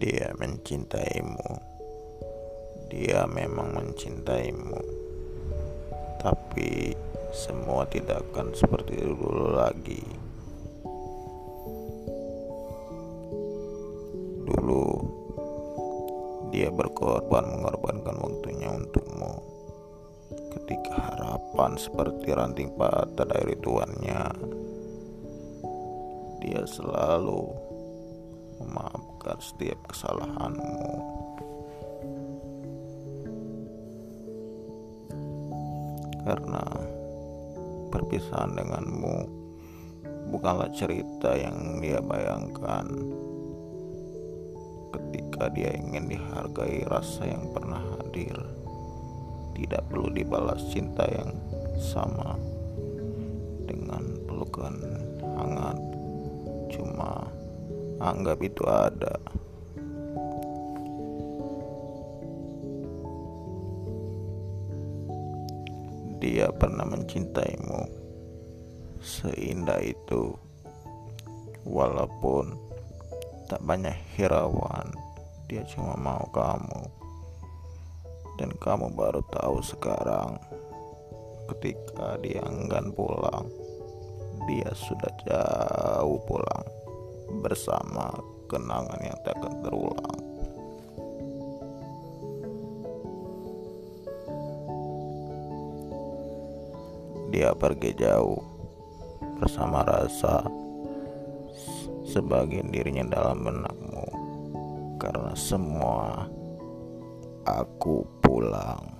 Dia mencintaimu. Dia memang mencintaimu. Tapi semua tidak akan seperti dulu lagi. Dulu dia berkorban mengorbankan waktunya untukmu. Ketika harapan seperti ranting patah dari tuannya, dia selalu memaafkan setiap kesalahanmu. Karena perpisahan denganmu bukanlah cerita yang dia bayangkan ketika dia ingin dihargai rasa yang pernah hadir tidak perlu dibalas cinta yang sama dengan pelukan hangat cuma anggap itu ada. Dia pernah mencintaimu. Seindah itu. Walaupun tak banyak hirauan dia cuma mau kamu. Dan kamu baru tahu sekarang ketika dia enggan pulang dia sudah jauh pulang bersama kenangan yang tak akan terulang. Dia pergi jauh bersama rasa sebagian dirinya dalam benakmu. Karena semua aku pulang